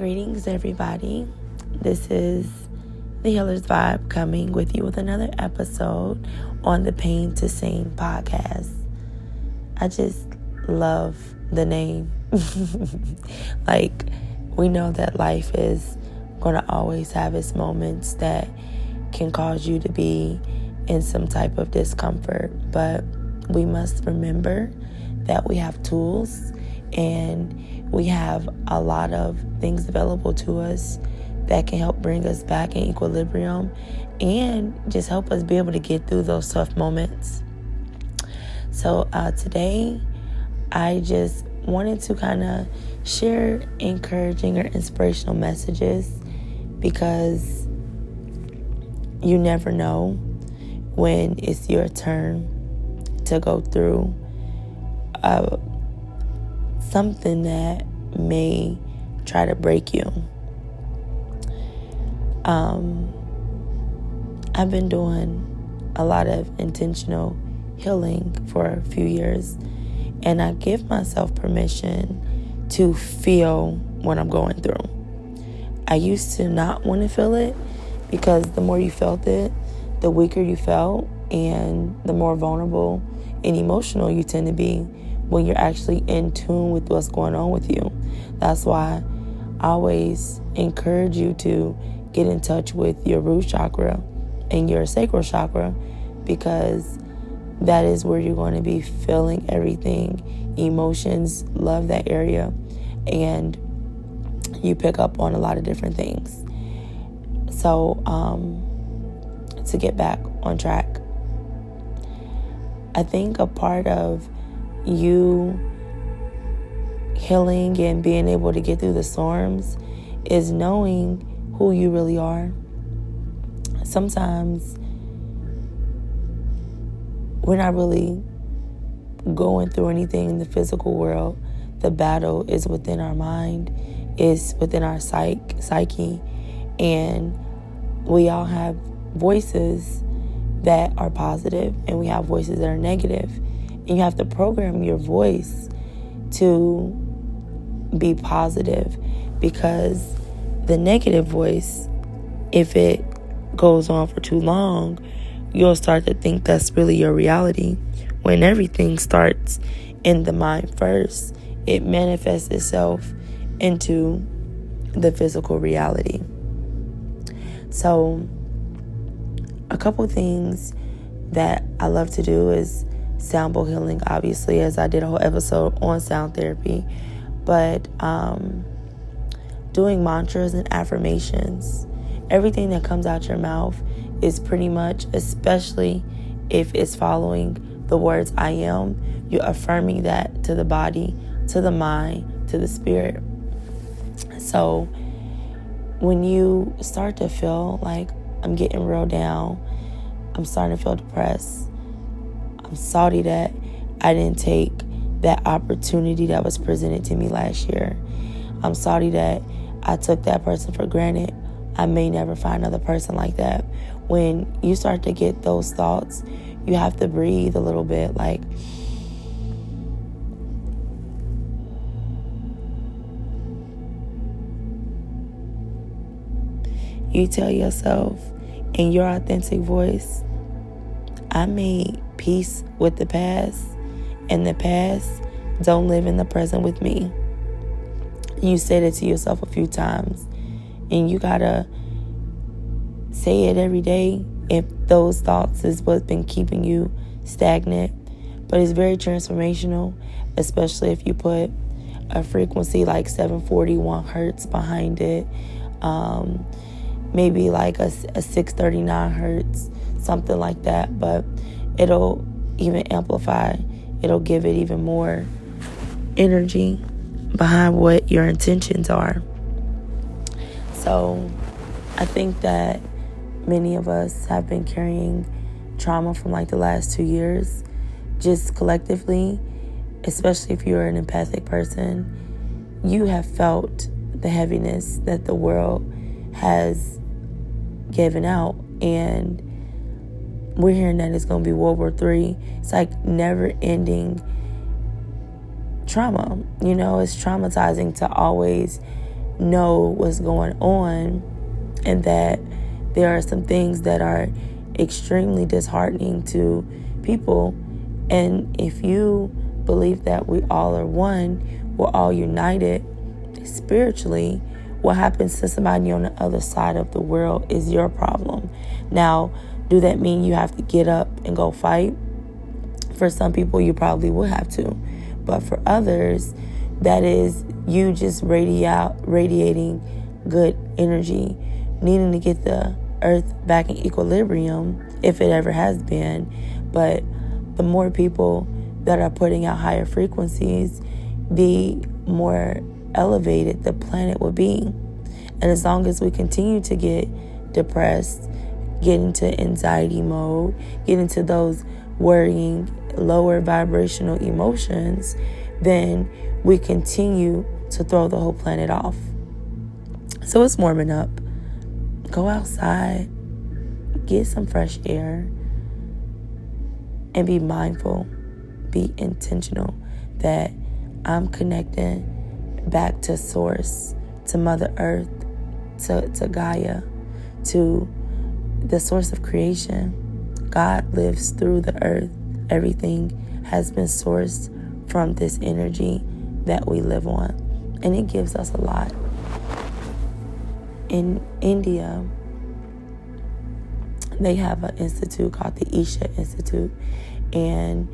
Greetings, everybody. This is the Healer's Vibe coming with you with another episode on the Pain to Sing podcast. I just love the name. like, we know that life is going to always have its moments that can cause you to be in some type of discomfort, but we must remember that we have tools and we have a lot of things available to us that can help bring us back in equilibrium and just help us be able to get through those tough moments. So, uh, today, I just wanted to kind of share encouraging or inspirational messages because you never know when it's your turn to go through a something that may try to break you. Um, I've been doing a lot of intentional healing for a few years, and I give myself permission to feel what I'm going through. I used to not want to feel it because the more you felt it, the weaker you felt, and the more vulnerable and emotional you tend to be when you're actually in tune with what's going on with you. That's why I always encourage you to get in touch with your root chakra and your sacral chakra because that is where you're going to be feeling everything emotions love that area and you pick up on a lot of different things so um, to get back on track i think a part of you healing and being able to get through the storms is knowing who you really are. Sometimes we're not really going through anything in the physical world. The battle is within our mind, is within our psych, psyche, and we all have voices that are positive and we have voices that are negative. And you have to program your voice to be positive because the negative voice, if it goes on for too long, you'll start to think that's really your reality. When everything starts in the mind first, it manifests itself into the physical reality. So, a couple things that I love to do is sound bowl healing, obviously, as I did a whole episode on sound therapy, but um, doing mantras and affirmations. Everything that comes out your mouth is pretty much, especially if it's following the words I am, you're affirming that to the body, to the mind, to the spirit. So when you start to feel like I'm getting real down, I'm starting to feel depressed, I'm sorry that I didn't take that opportunity that was presented to me last year. I'm sorry that I took that person for granted. I may never find another person like that. When you start to get those thoughts, you have to breathe a little bit like, you tell yourself in your authentic voice, I made peace with the past, and the past don't live in the present with me. You said it to yourself a few times, and you gotta say it every day if those thoughts is what's been keeping you stagnant. But it's very transformational, especially if you put a frequency like 741 hertz behind it, um, maybe like a, a 639 hertz, something like that. But it'll even amplify, it'll give it even more energy behind what your intentions are. So I think that many of us have been carrying trauma from like the last two years, just collectively, especially if you're an empathic person. You have felt the heaviness that the world has given out, and we're hearing that it's going to be World War Three. It's like never ending trauma. You know, it's traumatizing to always know what's going on and that there are some things that are extremely disheartening to people. And if you believe that we all are one, we're all united spiritually, what happens to somebody on the other side of the world is your problem. Now, do that mean you have to get up and go fight? For some people, you probably will have to. But for others, that is you just radi- radiating good energy, needing to get the earth back in equilibrium if it ever has been. But the more people that are putting out higher frequencies, the more elevated the planet will be. And as long as we continue to get depressed, get into anxiety mode, get into those worrying, lower vibrational emotions, then we continue to throw the whole planet off. So it's warming up. Go outside, get some fresh air, and be mindful, be intentional that I'm connecting back to Source, to Mother Earth, to, to Gaia, to the source of creation. God lives through the earth. Everything has been sourced from this energy that we live on. And it gives us a lot. In India, they have an institute called the Isha Institute. And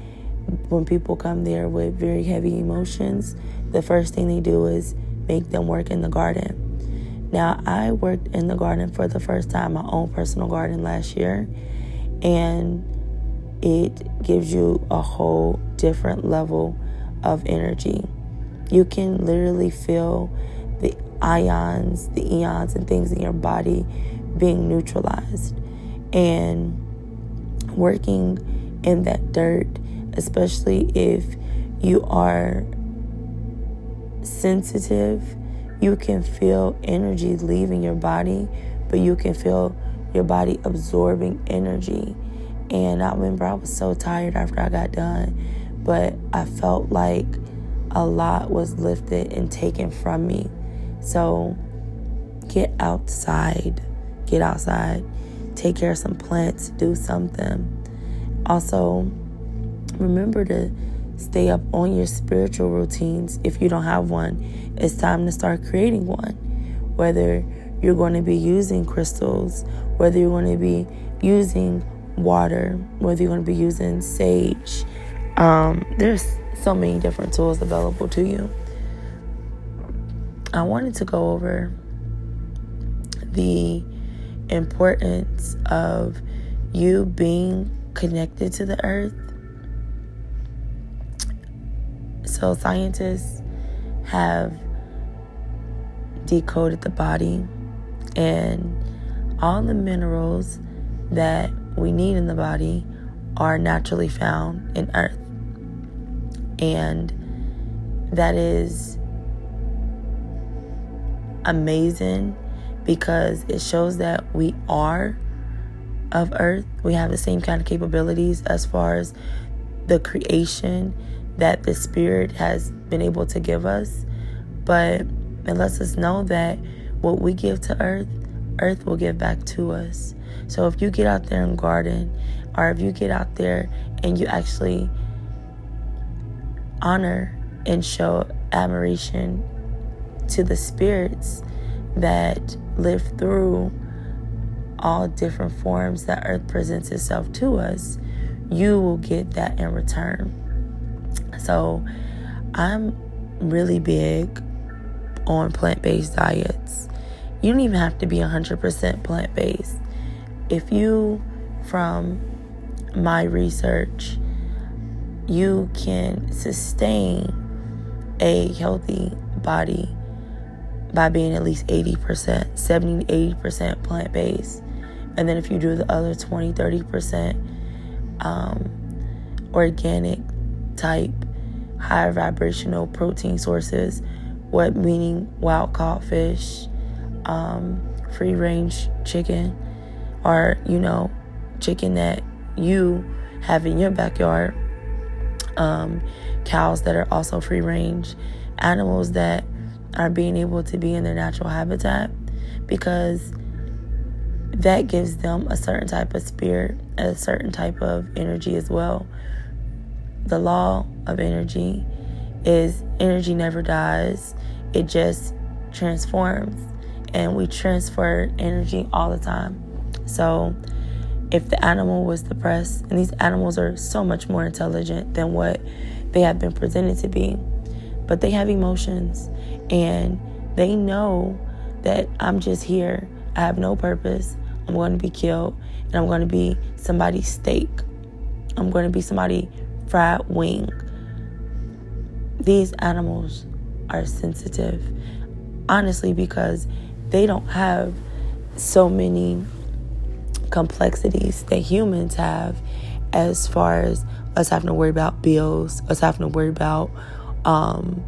when people come there with very heavy emotions, the first thing they do is make them work in the garden. Now, I worked in the garden for the first time, my own personal garden last year, and it gives you a whole different level of energy. You can literally feel the ions, the eons, and things in your body being neutralized. And working in that dirt, especially if you are sensitive, you can feel energy leaving your body, but you can feel your body absorbing energy. And I remember I was so tired after I got done, but I felt like a lot was lifted and taken from me. So get outside, get outside, take care of some plants, do something. Also, remember to Stay up on your spiritual routines if you don't have one. It's time to start creating one. Whether you're going to be using crystals, whether you're going to be using water, whether you're going to be using sage. Um, there's so many different tools available to you. I wanted to go over the importance of you being connected to the earth So, scientists have decoded the body and all the minerals that we need in the body are naturally found in earth. And that is amazing because it shows that we are of earth. We have the same kind of capabilities as far as the creation that the Spirit has been able to give us. But it lets us know that what we give to earth, earth will give back to us. So if you get out there and garden, or if you get out there and you actually honor and show admiration to the spirits that live through all different forms that earth presents itself to us, you will get that in return. So I'm really big on plant based diets. You don't even have to be 100% plant based. If you, from my research, you can sustain a healthy body by being at least 80%, 70 to 80% plant based. And then if you do the other 20, 30% um, organic type high vibrational protein sources, what meaning wild caught fish, um, free range chicken, or you know, chicken that you have in your backyard, um, cows that are also free range, animals that are being able to be in their natural habitat because that gives them a certain type of spirit, a certain type of energy as well. The law of energy is energy never dies, it just transforms, and we transfer energy all the time. So, if the animal was depressed, and these animals are so much more intelligent than what they have been presented to be, but they have emotions and they know that I'm just here. I have no purpose. I'm going to be killed and I'm going to be somebody's steak. I'm going to be somebody fried wing. These animals are sensitive, honestly, because they don't have so many complexities that humans have as far as us having to worry about bills, us having to worry about, um,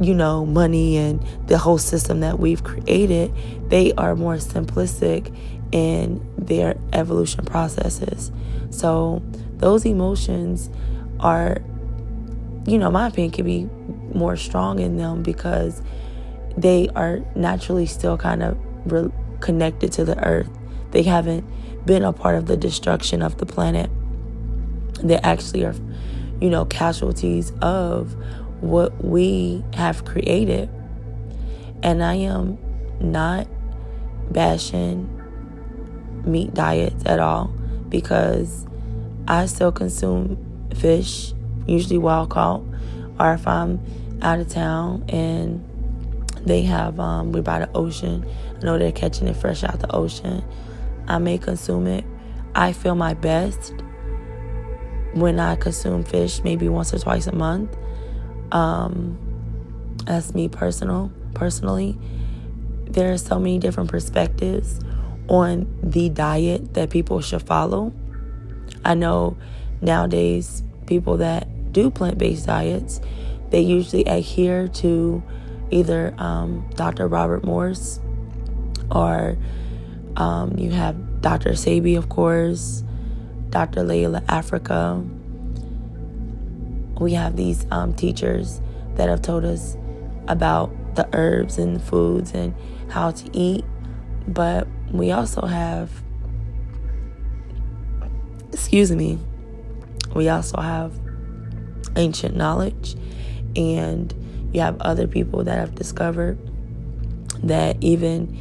you know, money and the whole system that we've created. They are more simplistic in their evolution processes. So those emotions are, you know, my opinion could be more strong in them because they are naturally still kind of re- connected to the earth. They haven't been a part of the destruction of the planet. They actually are, you know, casualties of what we have created. And I am not bashing meat diets at all because I still consume fish, usually wild caught, or if I'm out of town and they have, um, we're by the ocean, I know they're catching it fresh out the ocean. I may consume it. I feel my best when I consume fish, maybe once or twice a month. Um, that's me personal, personally. There are so many different perspectives on the diet that people should follow. I know nowadays people that do plant-based diets, they usually adhere to either um, Dr. Robert Morse or um, you have Dr. Sebi, of course, Dr. Llaila Africa. We have these um, teachers that have told us about the herbs and the foods and how to eat. But we also have, excuse me, we also have ancient knowledge, and you have other people that have discovered that even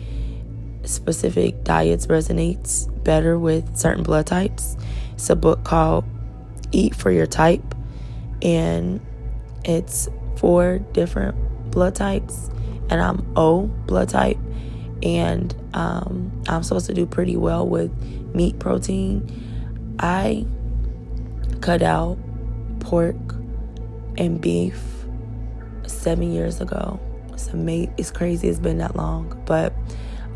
specific diets resonates better with certain blood types. It's a book called Eat for Your Type, and it's four different blood types, and I'm O blood type, and um, I'm supposed to do pretty well with meat protein. I cut out pork and beef seven years ago. It's amazing. It's crazy. It's been that long, but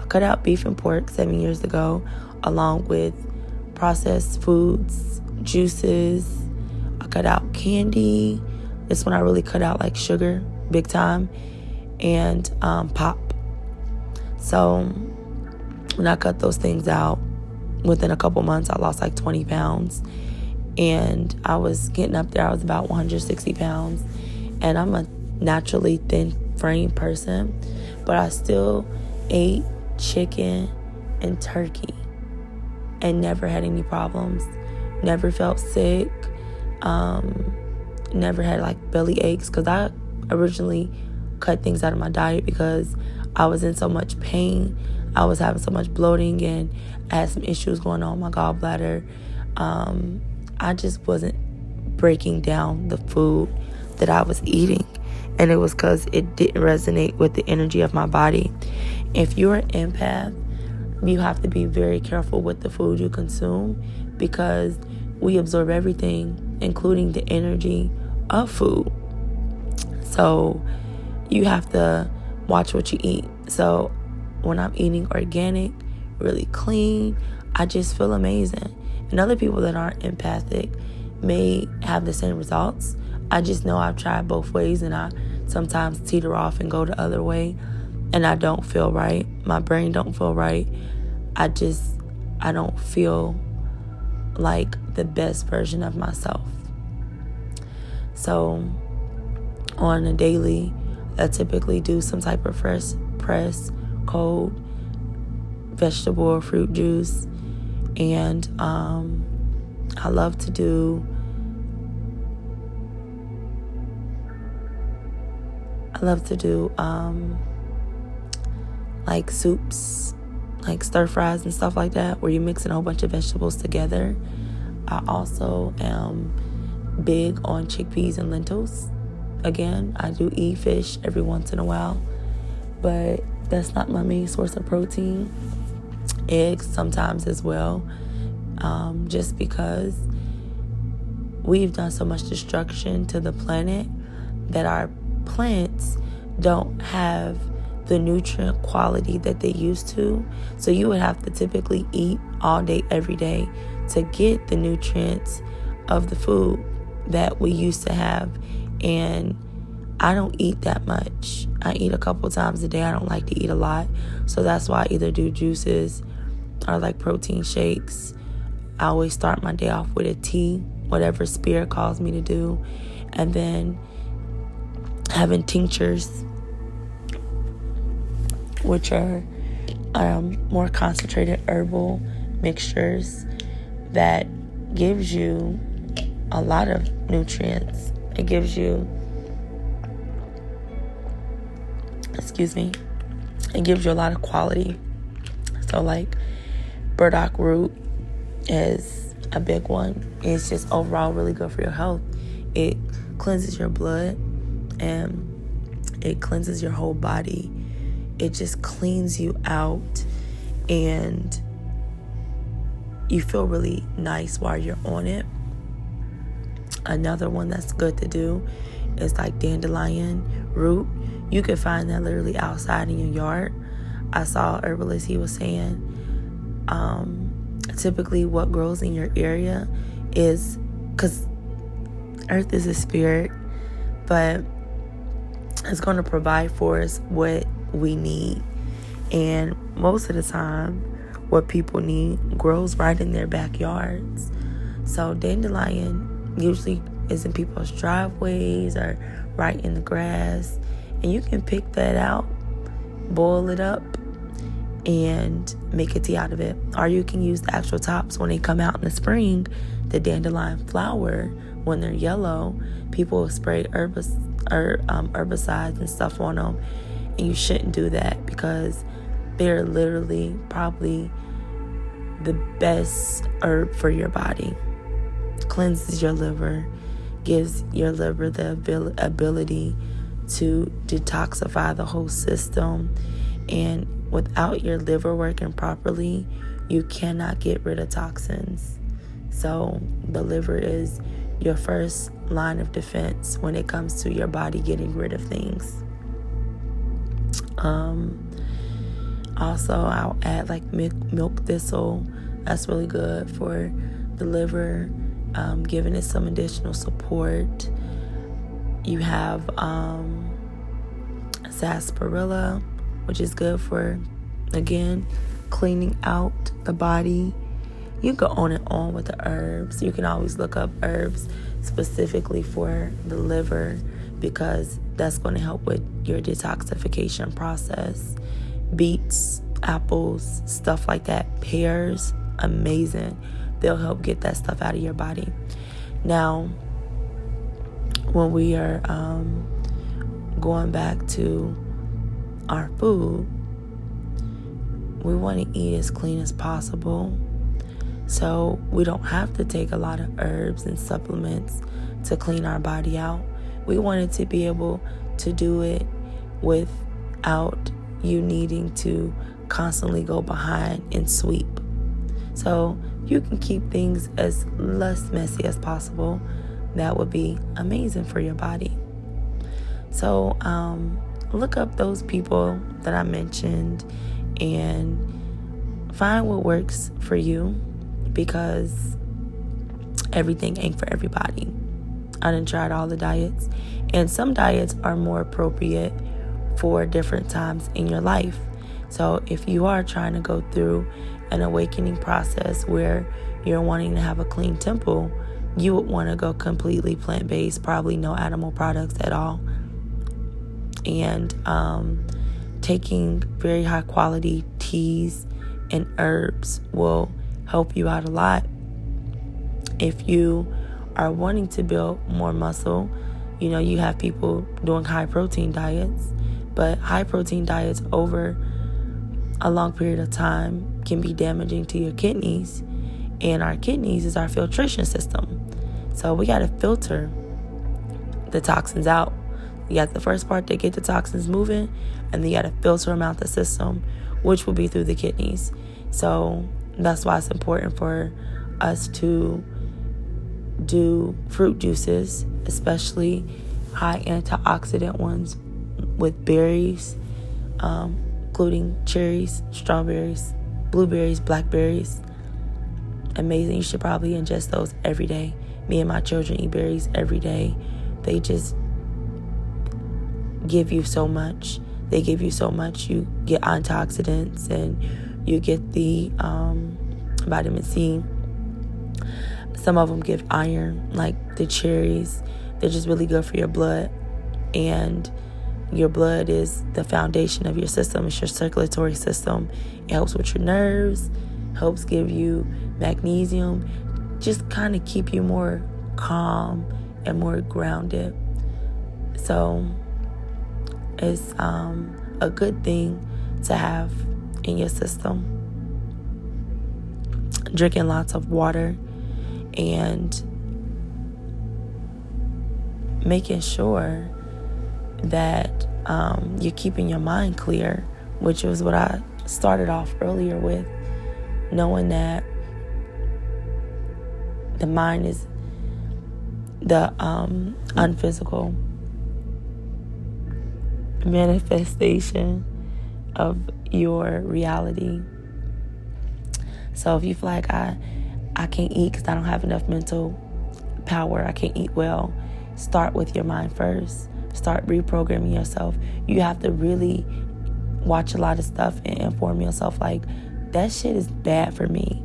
I cut out beef and pork seven years ago, along with processed foods, juices. I cut out candy. This one I really cut out like sugar, big time, and um, pop. So when I cut those things out, within a couple months, I lost like 20 pounds. And I was getting up there, I was about 160 pounds. And I'm a naturally thin frame person, but I still ate chicken and turkey and never had any problems. Never felt sick. Um, never had like belly aches because I originally cut things out of my diet because I was in so much pain. I was having so much bloating and I had some issues going on with my gallbladder. Um, I just wasn't breaking down the food that I was eating. And it was because it didn't resonate with the energy of my body. If you're an empath, you have to be very careful with the food you consume because we absorb everything, including the energy of food. So you have to watch what you eat. So when I'm eating organic, really clean, I just feel amazing. And other people that aren't empathic may have the same results. I just know I've tried both ways and I sometimes teeter off and go the other way and I don't feel right. My brain don't feel right. I just I don't feel like the best version of myself. So on a daily, I typically do some type of fresh press, cold vegetable or fruit juice. And um, I love to do I love to do um, like soups, like stir fries and stuff like that, where you mix mixing a whole bunch of vegetables together. I also am big on chickpeas and lentils. Again, I do eat fish every once in a while, but that's not my main source of protein. Eggs sometimes as well, um, just because we've done so much destruction to the planet that our plants don't have the nutrient quality that they used to. So you would have to typically eat all day, every day to get the nutrients of the food that we used to have. And I don't eat that much. I eat a couple times a day. I don't like to eat a lot. So that's why I either do juices or like protein shakes. I always start my day off with a tea, whatever spirit calls me to do. And then having tinctures, which are um, more concentrated herbal mixtures that gives you a lot of nutrients. It gives you, excuse me, it gives you a lot of quality. So, like burdock root is a big one. It's just overall really good for your health. It cleanses your blood and it cleanses your whole body. It just cleans you out and you feel really nice while you're on it. Another one that's good to do is like dandelion root. You can find that literally outside in your yard. I saw herbalist, he was saying um, typically what grows in your area is because earth is a spirit, but it's going to provide for us what we need. And most of the time, what people need grows right in their backyards. So, dandelion usually is in people's driveways or right in the grass. And you can pick that out, boil it up, and make a tea out of it. Or you can use the actual tops when they come out in the spring, the dandelion flower, when they're yellow. People spray herbicides um, herbicides and stuff on them. And you shouldn't do that because they're literally probably the best herb for your body. Cleanses your liver, gives your liver the ability to detoxify the whole system. And without your liver working properly, you cannot get rid of toxins. So the liver is your first line of defense when it comes to your body getting rid of things. Um, also, I'll add like milk, milk thistle. That's really good for the liver, um, giving it some additional support. You have um, sarsaparilla, which is good for, again, cleaning out the body you go on and on with the herbs. You can always look up herbs specifically for the liver because that's going to help with your detoxification process. Beets, apples, stuff like that, pears, amazing. They'll help get that stuff out of your body. Now, when we are um, going back to our food, we want to eat as clean as possible so we don't have to take a lot of herbs and supplements to clean our body out. We wanted to be able to do it without you needing to constantly go behind and sweep. So you can keep things as less messy as possible. That would be amazing for your body. So um, look up those people that I mentioned and find what works for you because everything ain't for everybody. I done tried all the diets, and some diets are more appropriate for different times in your life. So, if you are trying to go through an awakening process where you're wanting to have a clean temple, you would want to go completely plant based, probably no animal products at all. And um, taking very high quality teas and herbs will help you out a lot. If you are wanting to build more muscle, you know, you have people doing high protein diets, but high protein diets over a long period of time can be damaging to your kidneys. And our kidneys is our filtration system. So we got to filter the toxins out. You got the first part to get the toxins moving, and then you got to filter them out the system, which will be through the kidneys. So that's why it's important for us to do fruit juices, especially high antioxidant ones with berries, um, including cherries, strawberries, blueberries, blackberries. Amazing. You should probably ingest those every day. Me and my children eat berries every day. They just give you so much. They give you so much. You get antioxidants and you get the um, vitamin C. Some of them give iron, like the cherries. They're just really good for your blood. And your blood is the foundation of your system, it's your circulatory system. It helps with your nerves, helps give you magnesium, just kind of keep you more calm and more grounded. So it's um, a good thing to have in your system. Drinking lots of water and making sure that um, you're keeping your mind clear, which was what I started off earlier with, knowing that the mind is the um, unphysical manifestation of your reality. So if you feel like I I can't eat because I don't have enough mental power, I can't eat well, start with your mind first. Start reprogramming yourself. You have to really watch a lot of stuff and inform yourself like that shit is bad for me.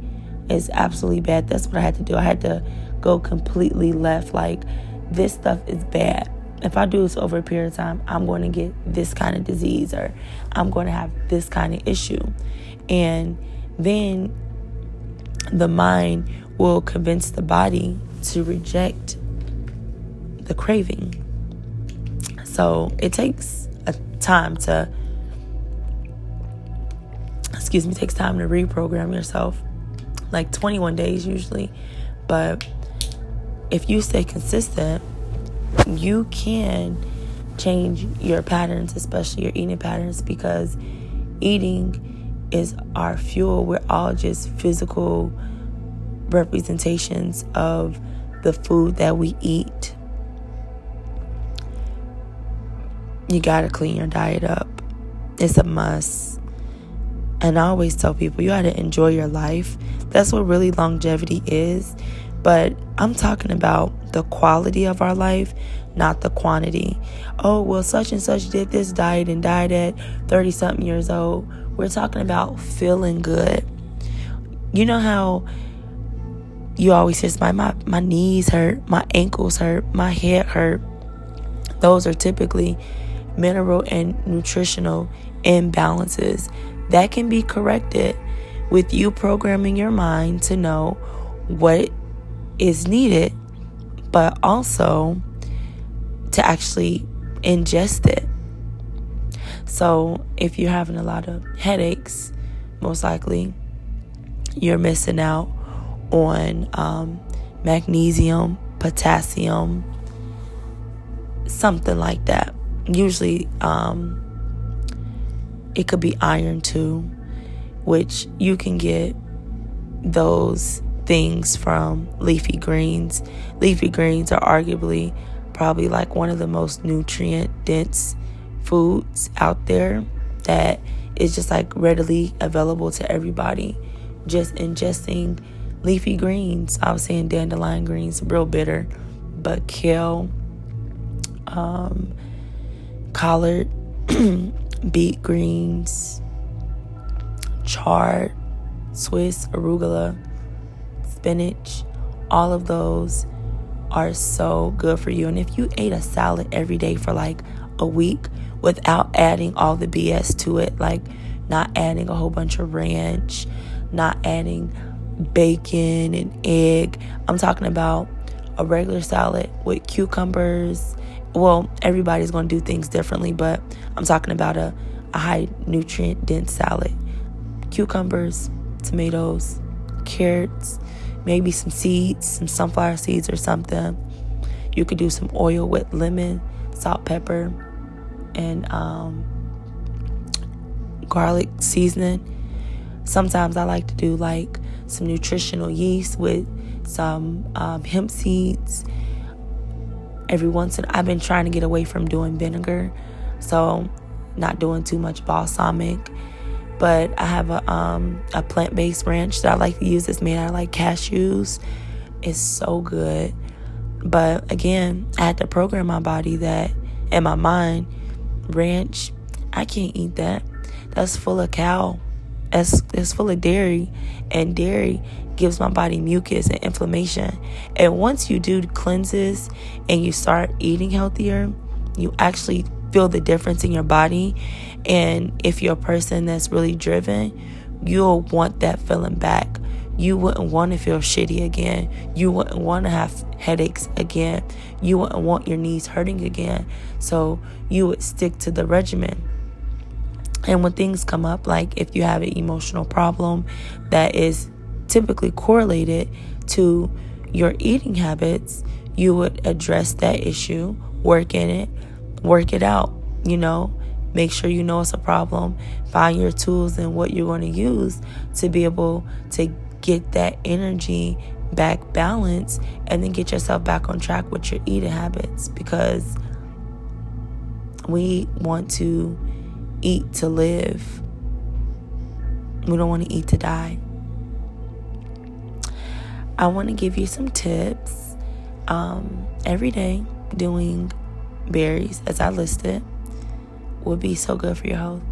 It's absolutely bad. That's what I had to do. I had to go completely left like this stuff is bad if I do this over a period of time, I'm going to get this kind of disease or I'm going to have this kind of issue. And then the mind will convince the body to reject the craving. So it takes a time to, excuse me, takes time to reprogram yourself, like 21 days usually. But if you stay consistent, you can change your patterns, especially your eating patterns, because eating is our fuel. We're all just physical representations of the food that we eat. You got to clean your diet up. It's a must. And I always tell people you got to enjoy your life. That's what really longevity is. But I'm talking about the quality of our life, not the quantity. Oh, well, such and such did this diet and died at 30 something years old. We're talking about feeling good. You know how you always hear my, my, my knees hurt, my ankles hurt, my head hurt. Those are typically mineral and nutritional imbalances that can be corrected with you programming your mind to know what is needed, but also to actually ingest it. So, if you're having a lot of headaches, most likely you're missing out on um, magnesium, potassium, something like that. Usually, um, it could be iron too, which you can get those things from leafy greens. Leafy greens are arguably probably like one of the most nutrient dense foods out there that is just like readily available to everybody. Just ingesting leafy greens. I was saying dandelion greens, real bitter, but kale, um, collard, beet greens, chard, Swiss, arugula spinach, all of those are so good for you. And if you ate a salad every day for like a week, without adding all the BS to it, like not adding a whole bunch of ranch, not adding bacon and egg. I'm talking about a regular salad with cucumbers. Well, everybody's going to do things differently, but I'm talking about a, a high nutrient dense salad. Cucumbers, tomatoes, carrots, maybe some seeds, some sunflower seeds or something. You could do some oil with lemon, salt, pepper, and um, garlic seasoning. Sometimes I like to do like some nutritional yeast with some um, hemp seeds. Every once in I've been trying to get away from doing vinegar, so not doing too much balsamic. But I have a um, a plant based ranch that I like to use. It's made out of like cashews. It's so good. But again, I had to program my body that in my mind, ranch, I can't eat that. That's full of cow. That's it's full of dairy, and dairy gives my body mucus and inflammation. And once you do cleanses and you start eating healthier, you actually feel the difference in your body. And if you're a person that's really driven, you'll want that feeling back. You wouldn't want to feel shitty again. You wouldn't want to have headaches again. You wouldn't want your knees hurting again. So you would stick to the regimen. And when things come up, like if you have an emotional problem that is typically correlated to your eating habits, you would address that issue, work in it, work it out, you know, make sure you know it's a problem, find your tools and what you're going to use to be able to get that energy back balanced and then get yourself back on track with your eating habits because we want to eat to live. We don't want to eat to die. I want to give you some tips um, every day doing berries as I listed would be so good for your health.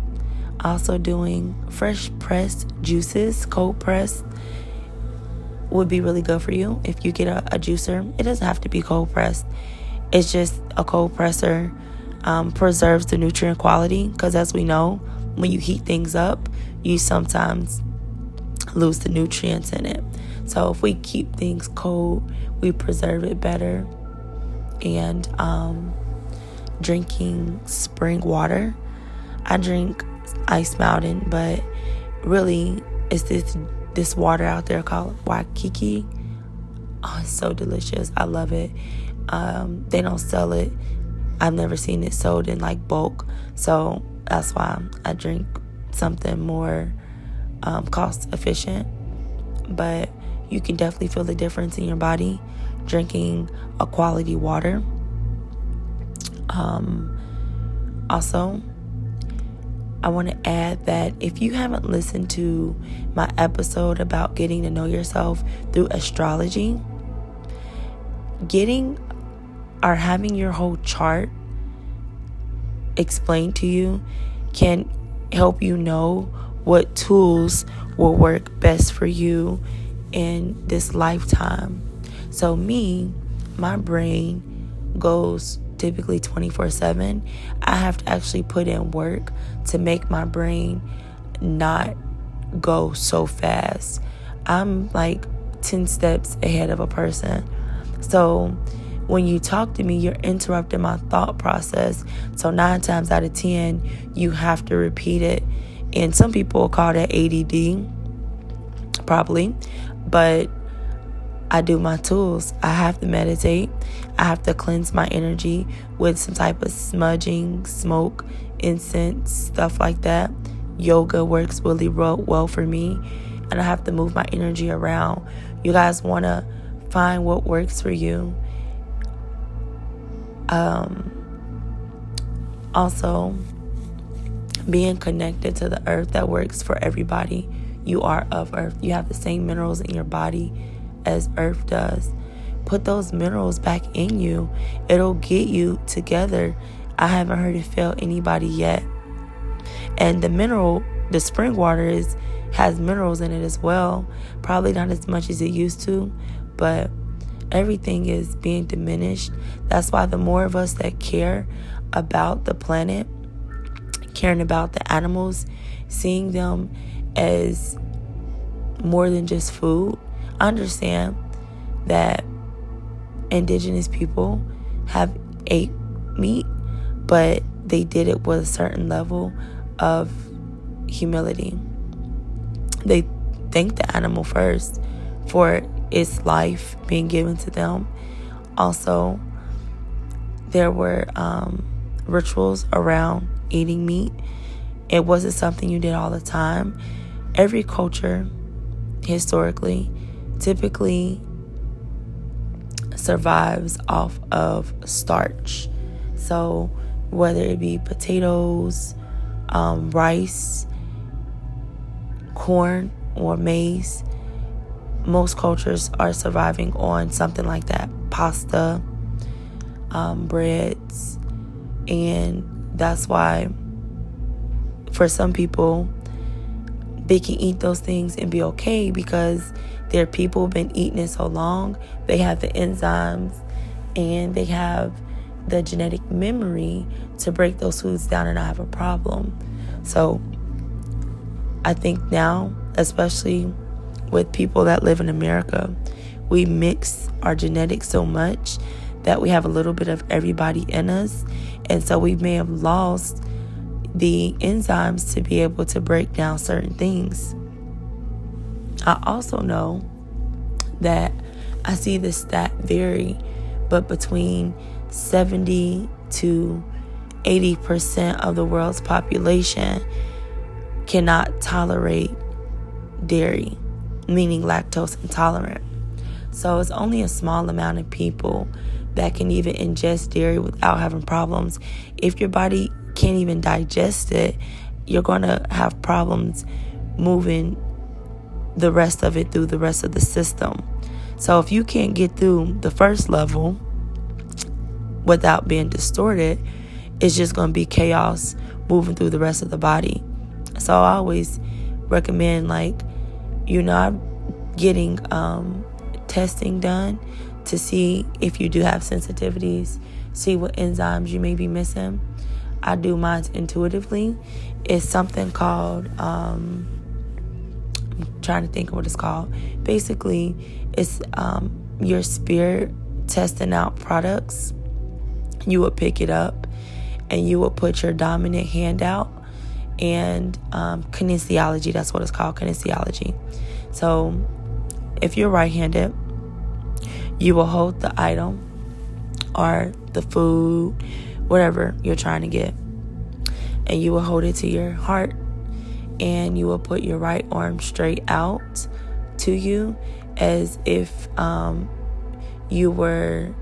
Also, doing fresh pressed juices, cold pressed, would be really good for you if you get a, a juicer. It doesn't have to be cold pressed, it's just a cold presser um, preserves the nutrient quality because, as we know, when you heat things up, you sometimes lose the nutrients in it. So, if we keep things cold, we preserve it better. And um, drinking spring water. I drink Ice Mountain, but really, it's this this water out there called Waiakea. Oh, it's so delicious. I love it. Um, they don't sell it. I've never seen it sold in like bulk, so that's why I drink something more um, cost efficient. But you can definitely feel the difference in your body drinking a quality water. Um, also, I want to add that if you haven't listened to my episode about getting to know yourself through astrology, getting or having your whole chart explained to you can help you know what tools will work best for you in this lifetime. So, me, my brain goes typically 24 7, I have to actually put in work to make my brain not go so fast. I'm like 10 steps ahead of a person. So when you talk to me, you're interrupting my thought process. So nine times out of 10, you have to repeat it. And some people call that ADD, probably. But I do my tools. I have to meditate. I have to cleanse my energy with some type of smudging, smoke, incense, stuff like that. Yoga works really well for me, and I have to move my energy around. You guys want to find what works for you. Um, also, being connected to the earth that works for everybody. You are of earth. You have the same minerals in your body as earth does. Put those minerals back in you, it'll get you together. I haven't heard it fail anybody yet. And the mineral, the spring water is has minerals in it as well. Probably not as much as it used to, but everything is being diminished. That's why the more of us that care about the planet caring about the animals, seeing them as more than just food. Understand that indigenous people have ate meat, but they did it with a certain level of humility. They thanked the animal first for its life being given to them. Also, there were um, rituals around eating meat. It wasn't something you did all the time. Every culture, historically, typically survives off of starch. So, whether it be potatoes, um, rice, corn, or maize, most cultures are surviving on something like that pasta, um, breads, and that's why for some people they can eat those things and be okay because their people have been eating it so long they have the enzymes and they have the genetic memory to break those foods down and not have a problem so i think now especially with people that live in america we mix our genetics so much that we have a little bit of everybody in us. And so we may have lost the enzymes to be able to break down certain things. I also know that I see this stat vary, but between 70 to 80% of the world's population cannot tolerate dairy, meaning lactose intolerant. So it's only a small amount of people that can even ingest dairy without having problems. If your body can't even digest it, you're going to have problems moving the rest of it through the rest of the system. So if you can't get through the first level without being distorted, it's just going to be chaos moving through the rest of the body. So I always recommend like you know getting um, testing done to see if you do have sensitivities, see what enzymes you may be missing. I do mine intuitively. It's something called, um, Trying to think of what it's called. Basically, it's um, your spirit testing out products. You will pick it up and you will put your dominant hand out and um, kinesiology, that's what it's called, kinesiology. So if you're right handed, you will hold the item or the food, whatever you're trying to get, and you will hold it to your heart and you will put your right arm straight out to you as if um, you were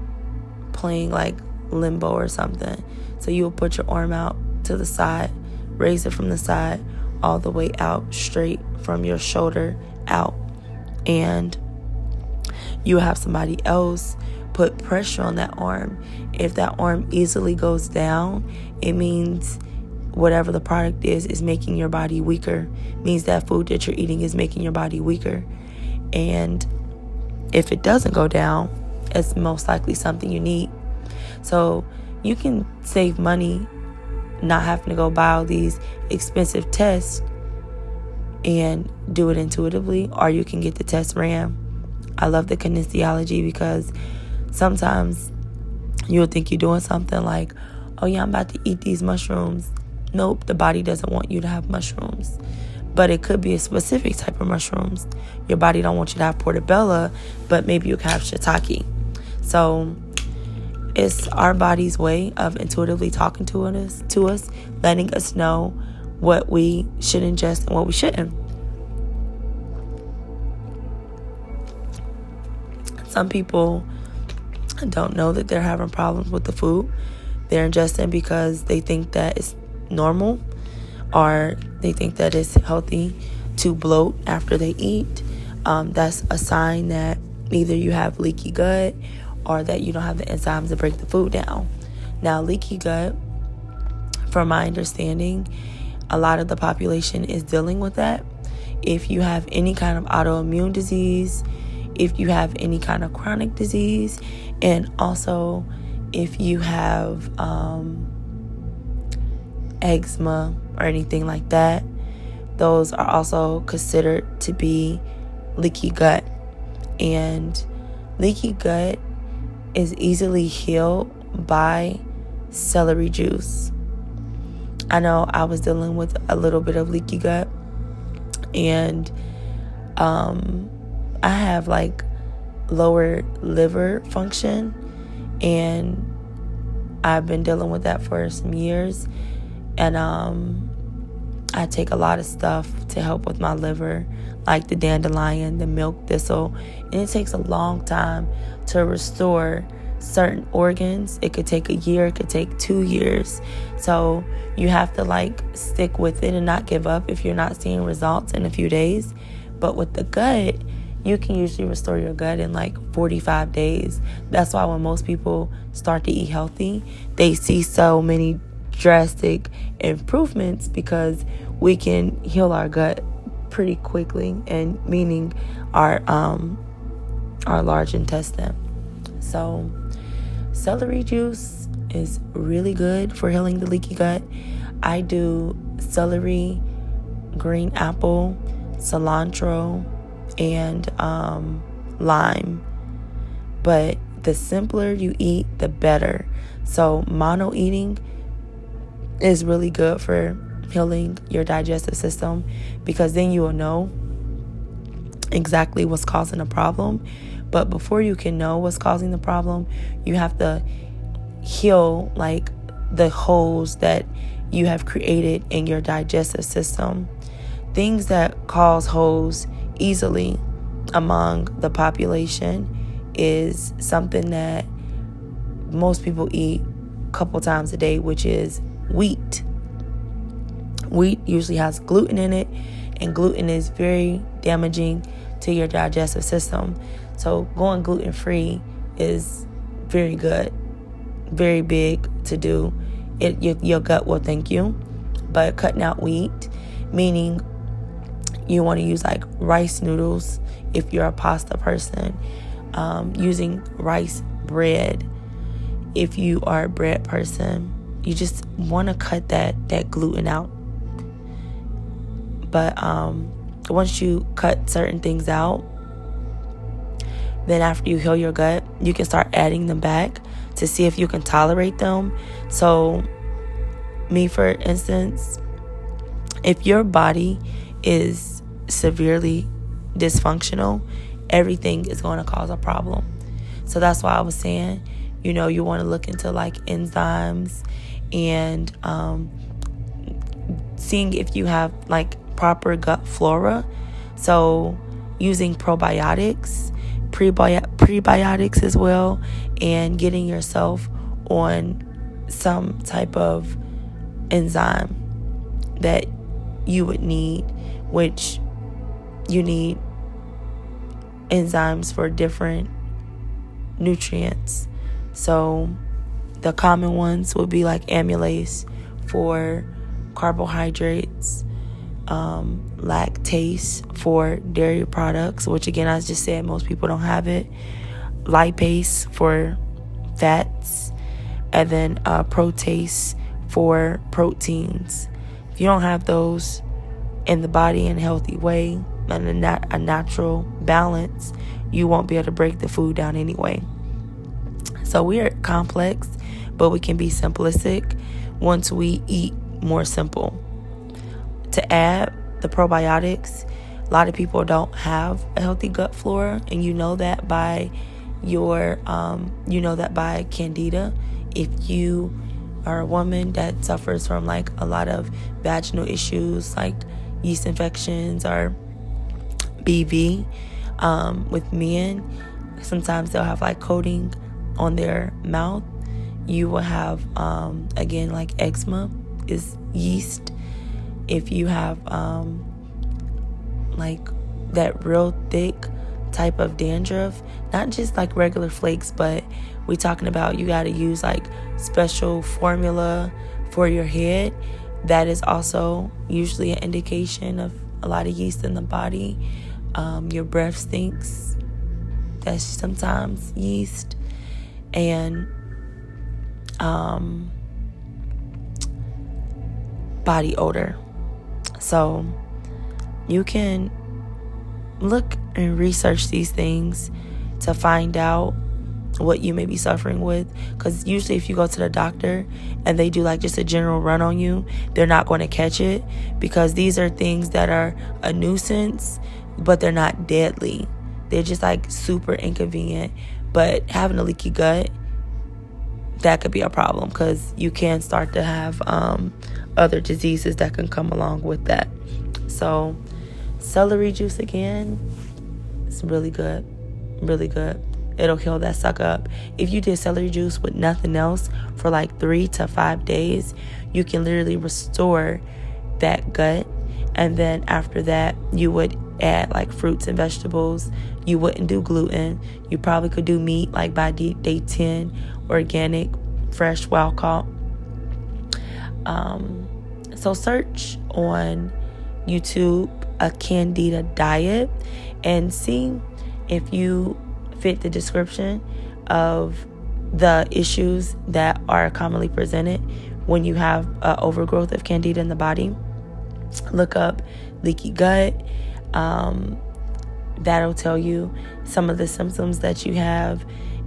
playing like limbo or something. So you will put your arm out to the side, raise it from the side all the way out straight from your shoulder out. And you have somebody else put pressure on that arm. If that arm easily goes down, it means whatever the product is is making your body weaker. Means that food that you're eating is making your body weaker. And if it doesn't go down, it's most likely something you need. So you can save money not having to go buy all these expensive tests and do it intuitively, or you can get the test ran I love the kinesiology because sometimes you'll think you're doing something like, oh, yeah, I'm about to eat these mushrooms. Nope, the body doesn't want you to have mushrooms. But it could be a specific type of mushrooms. Your body don't want you to have portobello, but maybe you can have shiitake. So it's our body's way of intuitively talking to us, to us, letting us know what we should ingest and what we shouldn't. Some people don't know that they're having problems with the food they're ingesting because they think that it's normal or they think that it's healthy to bloat after they eat. Um, that's a sign that either you have leaky gut or that you don't have the enzymes to break the food down. Now, leaky gut, from my understanding, a lot of the population is dealing with that. If you have any kind of autoimmune disease, if you have any kind of chronic disease, and also if you have um, eczema or anything like that. Those are also considered to be leaky gut. And leaky gut is easily healed by celery juice. I know I was dealing with a little bit of leaky gut, and um, I have like lower liver function, and I've been dealing with that for some years. And um, I take a lot of stuff to help with my liver, like the dandelion, the milk thistle, and it takes a long time to restore certain organs. It could take a year, it could take two years. So you have to like stick with it and not give up if you're not seeing results in a few days. But with the gut, you can usually restore your gut in like 45 days. That's why when most people start to eat healthy, they see so many drastic improvements because we can heal our gut pretty quickly and meaning our um our large intestine. So celery juice is really good for healing the leaky gut. I do celery, green apple, cilantro, and um, lime. But the simpler you eat, the better. So, mono eating is really good for healing your digestive system because then you will know exactly what's causing the problem. But before you can know what's causing the problem, you have to heal like the holes that you have created in your digestive system. Things that cause holes easily among the population is something that most people eat a couple times a day, which is wheat. Wheat usually has gluten in it, and gluten is very damaging to your digestive system. So, going gluten free is very good, very big to do. It your, your gut will thank you. But cutting out wheat, meaning you want to use like rice noodles if you're a pasta person, um, using rice bread if you are a bread person. You just want to cut that that gluten out. But um, once you cut certain things out, then after you heal your gut, you can start adding them back to see if you can tolerate them. So, me for instance, if your body is severely dysfunctional, everything is going to cause a problem. So that's why I was saying, you know, you want to look into like enzymes and um, seeing if you have like proper gut flora. So using probiotics, prebi- prebiotics as well, and getting yourself on some type of enzyme that you would need, which you need enzymes for different nutrients. So the common ones would be like amylase for carbohydrates, um, lactase for dairy products, which again, I just said most people don't have it, lipase for fats, and then uh, protease for proteins. If you don't have those in the body in a healthy way, and a, nat- a natural balance, you won't be able to break the food down anyway. So we are complex, but we can be simplistic once we eat more simple. To add the probiotics, a lot of people don't have a healthy gut flora, and you know that by your, um, you know that by candida. If you are a woman that suffers from like a lot of vaginal issues, like yeast infections or BV. Um, with men, sometimes they'll have like coating on their mouth. You will have, um, again, like eczema is yeast. If you have um, like that real thick type of dandruff, not just like regular flakes, but we talking about you got to use like special formula for your head. That is also usually an indication of a lot of yeast in the body. Um, your breath stinks. That's sometimes yeast. And um, body odor. So you can look and research these things to find out what you may be suffering with because usually if you go to the doctor and they do like just a general run on you they're not going to catch it because these are things that are a nuisance but they're not deadly they're just like super inconvenient but having a leaky gut that could be a problem because you can start to have um, other diseases that can come along with that so celery juice again it's really good really good it'll heal that suck up. If you did celery juice with nothing else for like three to five days, you can literally restore that gut. And then after that, you would add like fruits and vegetables. You wouldn't do gluten. You probably could do meat like by day 10, organic, fresh, wild caught. Um, so search on YouTube a candida diet and see if you fit the description of the issues that are commonly presented when you have uh, overgrowth of candida in the body. Look up leaky gut. Um, that'll tell you some of the symptoms that you have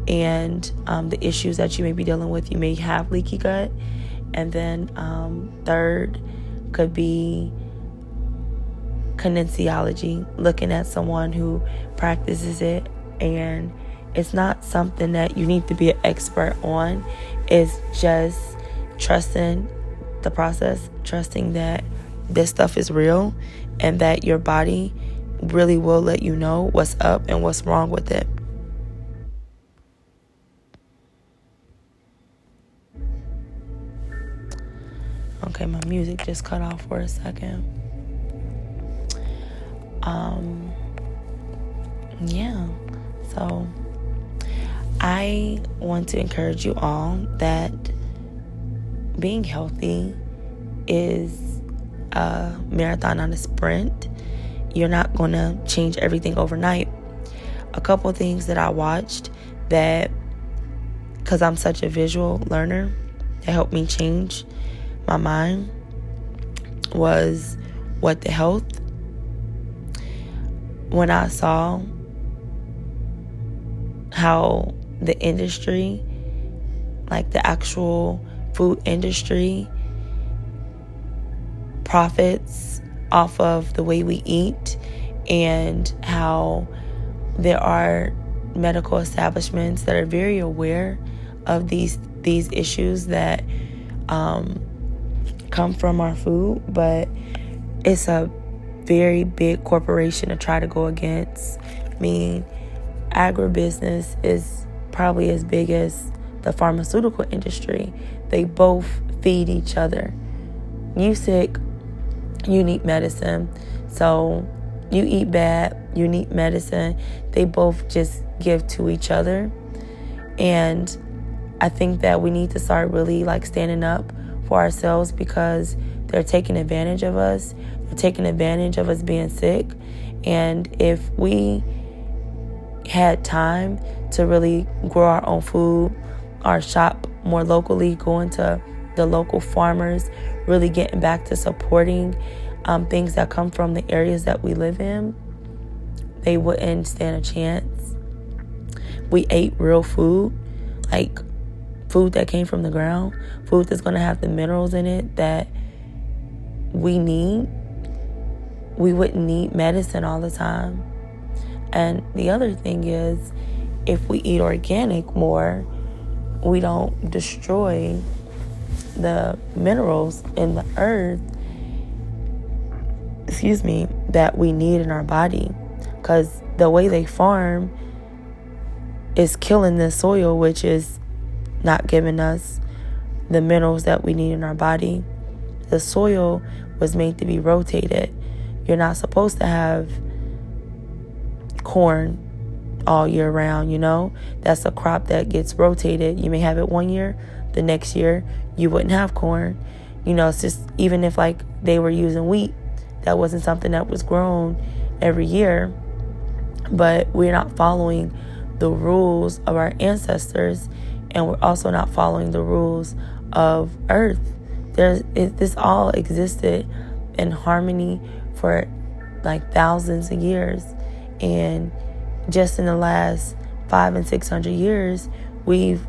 and um, the issues that you may be dealing with. You may have leaky gut. And then, um, third could be kinesiology, looking at someone who practices it and it's not something that you need to be an expert on. It's just trusting the process, trusting that this stuff is real and that your body really will let you know what's up and what's wrong with it. Okay, my music just cut off for a second. Um yeah. So I want to encourage you all that being healthy is a marathon, not a sprint. You're not going to change everything overnight. A couple things that I watched that, because I'm such a visual learner, that helped me change my mind was what the health. When I saw how the industry, like the actual food industry, profits off of the way we eat and how there are medical establishments that are very aware of these these issues that um, come from our food, but it's a very big corporation to try to go against. I mean, agribusiness is probably as big as the pharmaceutical industry. They both feed each other. You sick, you need medicine. So you eat bad, you need medicine. They both just give to each other. And I think that we need to start really like standing up for ourselves because they're taking advantage of us. They're taking advantage of us being sick. And if we had time to really grow our own food, our shop more locally, going to the local farmers, really getting back to supporting um, things that come from the areas that we live in, they wouldn't stand a chance. We ate real food, like food that came from the ground, food that's going to have the minerals in it that we need. We wouldn't need medicine all the time. And the other thing is, if we eat organic more, we don't destroy the minerals in the earth, excuse me, that we need in our body. Because the way they farm is killing the soil, which is not giving us the minerals that we need in our body. The soil was made to be rotated. You're not supposed to have corn all year round, you know? That's a crop that gets rotated. You may have it one year, the next year you wouldn't have corn. You know, it's just even if like they were using wheat, that wasn't something that was grown every year. But we're not following the rules of our ancestors and we're also not following the rules of earth. there's it, this all existed in harmony for like thousands of years, and just in the last five and six hundred years, we've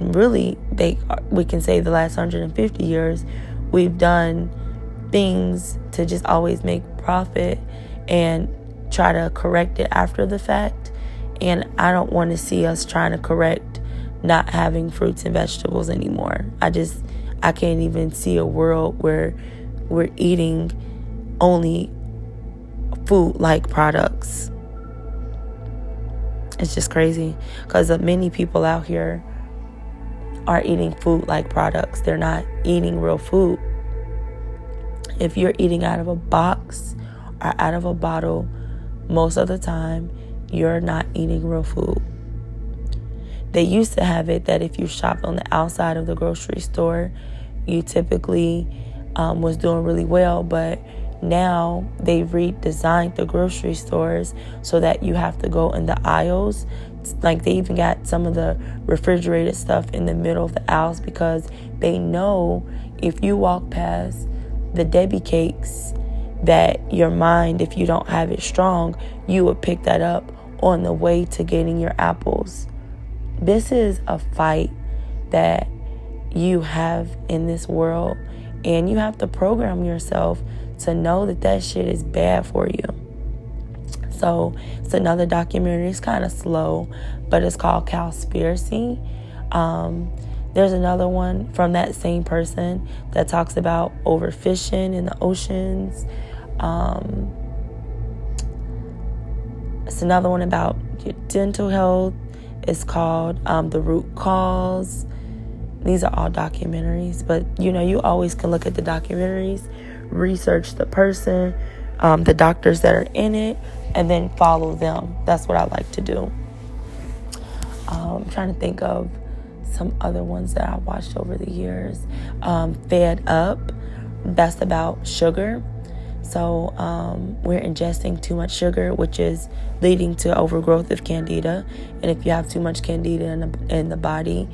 really they we can say the last 150 years we've done things to just always make profit and try to correct it after the fact and I don't want to see us trying to correct not having fruits and vegetables anymore. I just I can't even see a world where we're eating only food like products. It's just crazy because many people out here are eating food like products. They're not eating real food. If you're eating out of a box or out of a bottle, most of the time, you're not eating real food. They used to have it that if you shopped on the outside of the grocery store, you typically um, was doing really well, but now they've redesigned the grocery stores so that you have to go in the aisles like they even got some of the refrigerated stuff in the middle of the aisles because they know if you walk past the Debbie cakes that your mind if you don't have it strong you would pick that up on the way to getting your apples. This is a fight that you have in this world and you have to program yourself to know that that shit is bad for you so it's another documentary. It's kind of slow, but it's called Cowspiracy. Um, there's another one from that same person that talks about overfishing in the oceans. Um, it's another one about your dental health. It's called um, The Root Cause. These are all documentaries, but you know, you always can look at the documentaries, research the person, um, the doctors that are in it, and then follow them. That's what I like to do. Um, I'm trying to think of some other ones that I watched over the years. Um, Fed Up, that's about sugar. So um, we're ingesting too much sugar, which is leading to overgrowth of candida. And if you have too much candida in the, in the body,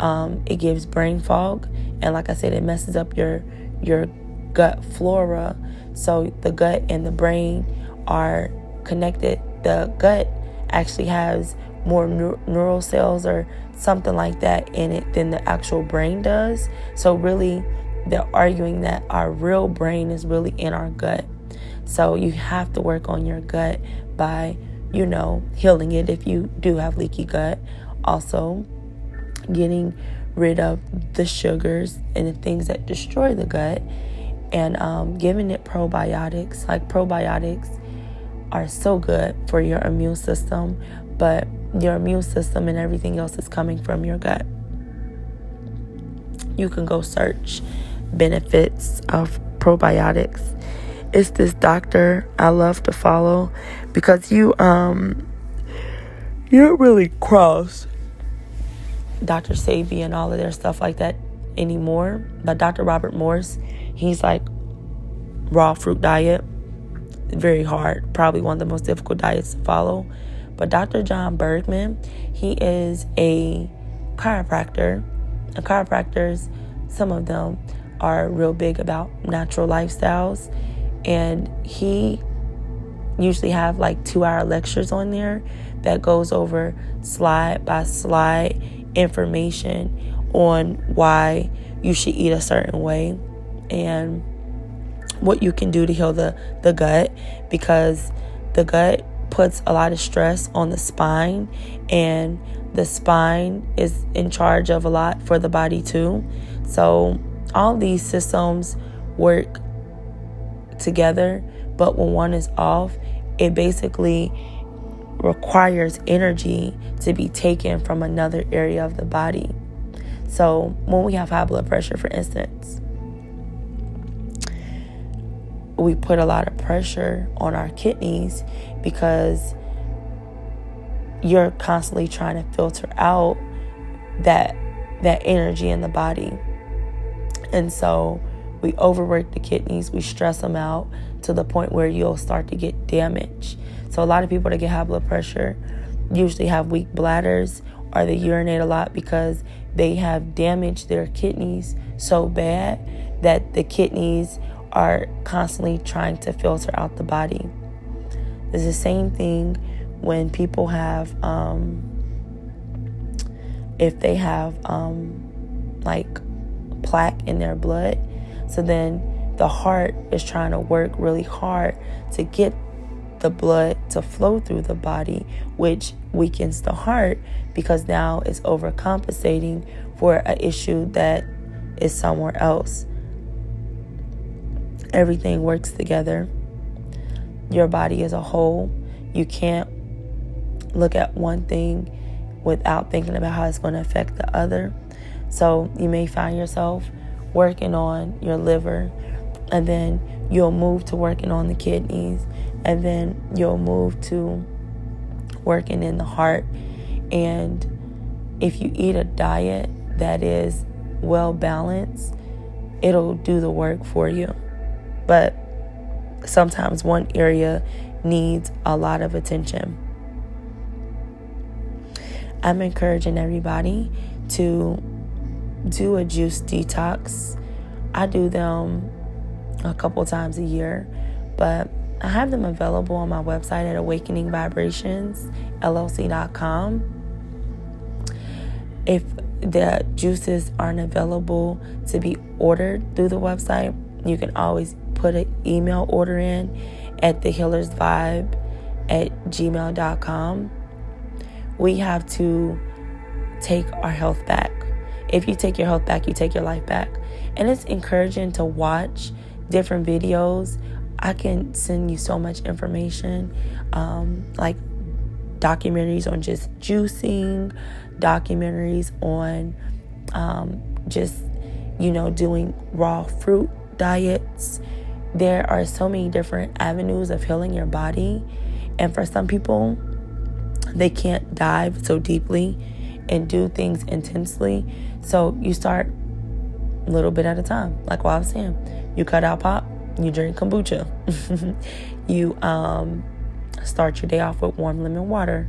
um, it gives brain fog. And like I said, it messes up your your gut flora. So the gut and the brain are connected. The gut actually has more neural cells or something like that in it than the actual brain does. So, really, they're arguing that our real brain is really in our gut. So, you have to work on your gut by, you know, healing it if you do have leaky gut. Also, getting rid of the sugars and the things that destroy the gut and um, giving it probiotics. Like probiotics are so good for your immune system, but your immune system and everything else is coming from your gut. You can go search benefits of probiotics. It's this doctor I love to follow because you um you really cross Dr. Sebi and all of their stuff like that anymore. But Dr. Robert Morse, he's like raw fruit diet very hard, probably one of the most difficult diets to follow. But Dr. John Bergman, he is a chiropractor. And chiropractors, some of them are real big about natural lifestyles. And he usually have like two hour lectures on there that goes over slide by slide information on why you should eat a certain way. And what you can do to heal the, the gut because the gut puts a lot of stress on the spine and the spine is in charge of a lot for the body too. So all these systems work together, but when one is off, it basically requires energy to be taken from another area of the body. So when we have high blood pressure, for instance, we put a lot of pressure on our kidneys because you're constantly trying to filter out that that energy in the body. And so we overwork the kidneys, we stress them out to the point where you'll start to get damage. So a lot of people that get high blood pressure usually have weak bladders or they urinate a lot because they have damaged their kidneys so bad that the kidneys are constantly trying to filter out the body. It's the same thing when people have, um, if they have um, like plaque in their blood. So then the heart is trying to work really hard to get the blood to flow through the body, which weakens the heart because now it's overcompensating for an issue that is somewhere else. Everything works together. Your body as a whole. You can't look at one thing without thinking about how it's going to affect the other. So you may find yourself working on your liver, and then you'll move to working on the kidneys, and then you'll move to working in the heart. And if you eat a diet that is well balanced, it'll do the work for you. But sometimes one area needs a lot of attention. I'm encouraging everybody to do a juice detox. I do them a couple times a year, but I have them available on my website at awakeningvibrationsllc.com. If the juices aren't available to be ordered through the website, you can always put an email order in at thehealersvibe at gmail.com. We have to take our health back. If you take your health back, you take your life back. And it's encouraging to watch different videos. I can send you so much information, um, like documentaries on just juicing, documentaries on um, just, you know, doing raw fruit diets. There are so many different avenues of healing your body. And for some people, they can't dive so deeply and do things intensely. So you start a little bit at a time. Like what I was saying, you cut out pop, you drink kombucha. you um, start your day off with warm lemon water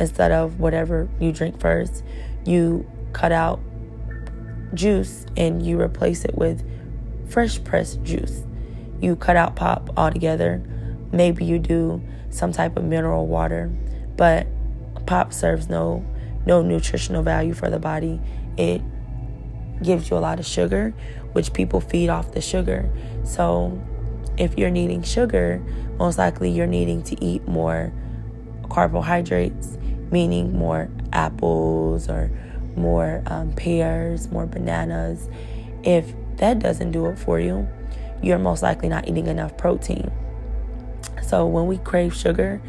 instead of whatever you drink first. You cut out juice and you replace it with fresh pressed juice. You cut out pop altogether. Maybe you do some type of mineral water, but pop serves no no nutritional value for the body. It gives you a lot of sugar, which people feed off the sugar. So, if you're needing sugar, most likely you're needing to eat more carbohydrates, meaning more apples or more um, pears, more bananas. If that doesn't do it for you, you're most likely not eating enough protein. So, when we crave sugar,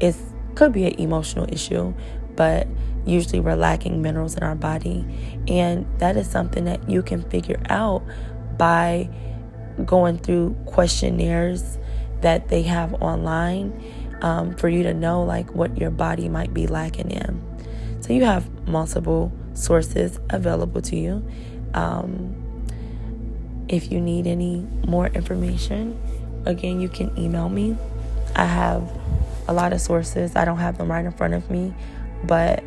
it could be an emotional issue, but usually we're lacking minerals in our body. And that is something that you can figure out by going through questionnaires that they have online um, for you to know like what your body might be lacking in. So you have multiple sources available to you. Um, if you need any more information, again, you can email me. I have a lot of sources. I don't have them right in front of me, but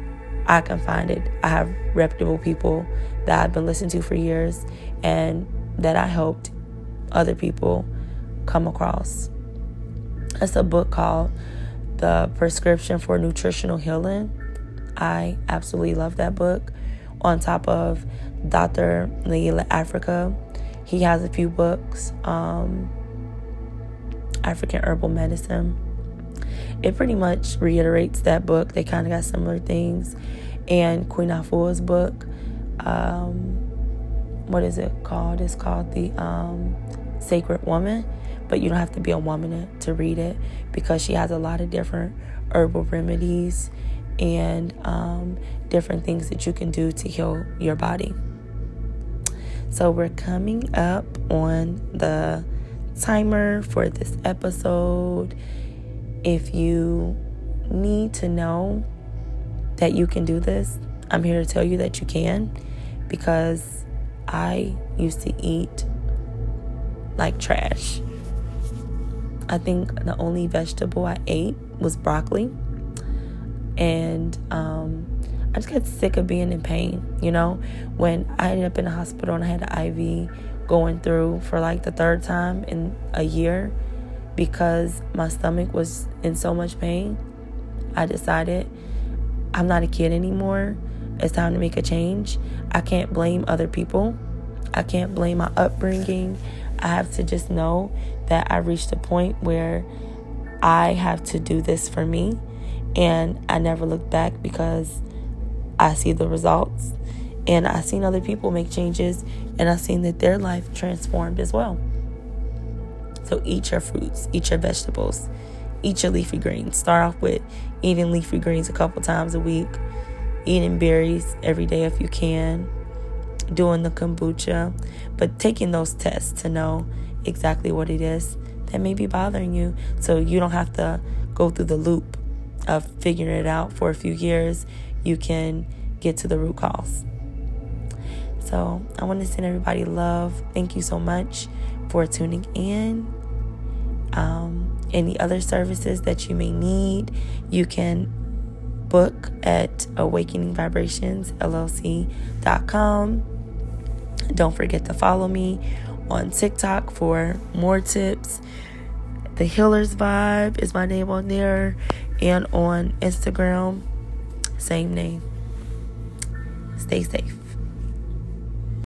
I can find it. I have reputable people that I've been listening to for years and that I helped other people come across. It's a book called The Prescription for Nutritional Healing. I absolutely love that book. On top of Dr. Llaila Afrika, he has a few books. Um, African Herbal Medicine it pretty much reiterates that book. They kind of got similar things. And Queen Afua's book, um, what is it called? It's called The um, Sacred Woman. But you don't have to be a woman to read it because she has a lot of different herbal remedies and um, different things that you can do to heal your body. So we're coming up on the timer for this episode. If you need to know that you can do this, I'm here to tell you that you can because I used to eat like trash. I think the only vegetable I ate was broccoli. And um, I just got sick of being in pain, you know? When I ended up in the hospital and I had an IV going through for like the third time in a year because my stomach was in so much pain, I decided I'm not a kid anymore. It's time to make a change. I can't blame other people. I can't blame my upbringing. I have to just know that I reached a point where I have to do this for me. And I never look back because I see the results. And I've seen other people make changes and I've seen that their life transformed as well. So eat your fruits, eat your vegetables, eat your leafy greens. Start off with eating leafy greens a couple times a week, eating berries every day if you can, doing the kombucha, but taking those tests to know exactly what it is that may be bothering you so you don't have to go through the loop of figuring it out for a few years. You can get to the root cause. So, I want to send everybody love. Thank you so much for tuning in. Um, any other services that you may need, you can book at awakeningvibrationsllc.com. Don't forget to follow me on TikTok for more tips. The Healer's Vibe is my name on there, and on Instagram, same name. Stay safe.